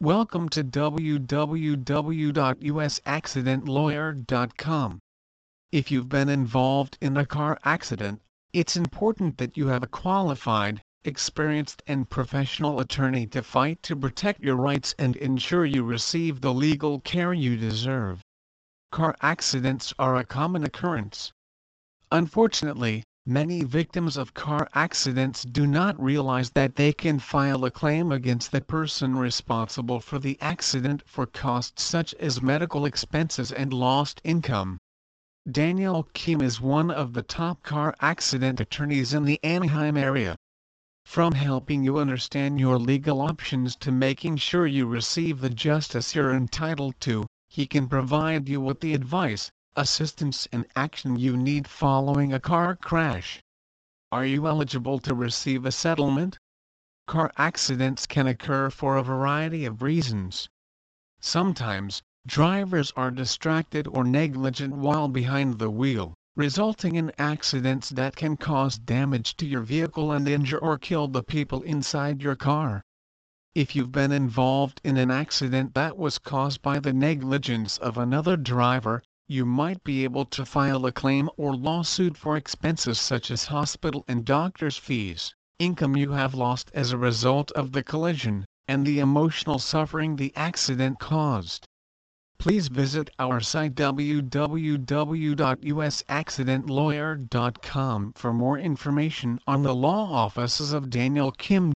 Welcome to www.usaccidentlawyer.com. If you've been involved in a car accident, it's important that you have a qualified, experienced and professional attorney to fight to protect your rights and ensure you receive the legal care you deserve. Car accidents are a common occurrence. Unfortunately, Many victims of car accidents do not realize that they can file a claim against the person responsible for the accident for costs such as medical expenses and lost income. Daniel Kim is one of the top car accident attorneys in the Anaheim area. From helping you understand your legal options to making sure you receive the justice you're entitled to, he can provide you with the advice, assistance and action you need following a car crash. Are you eligible to receive a settlement? Car accidents can occur for a variety of reasons. Sometimes, drivers are distracted or negligent while behind the wheel, resulting in accidents that can cause damage to your vehicle and injure or kill the people inside your car. If you've been involved in an accident that was caused by the negligence of another driver, you might be able to file a claim or lawsuit for expenses such as hospital and doctor's fees, income you have lost as a result of the collision, and the emotional suffering the accident caused. Please visit our site www.usaccidentlawyer.com for more information on the law offices of Daniel Kim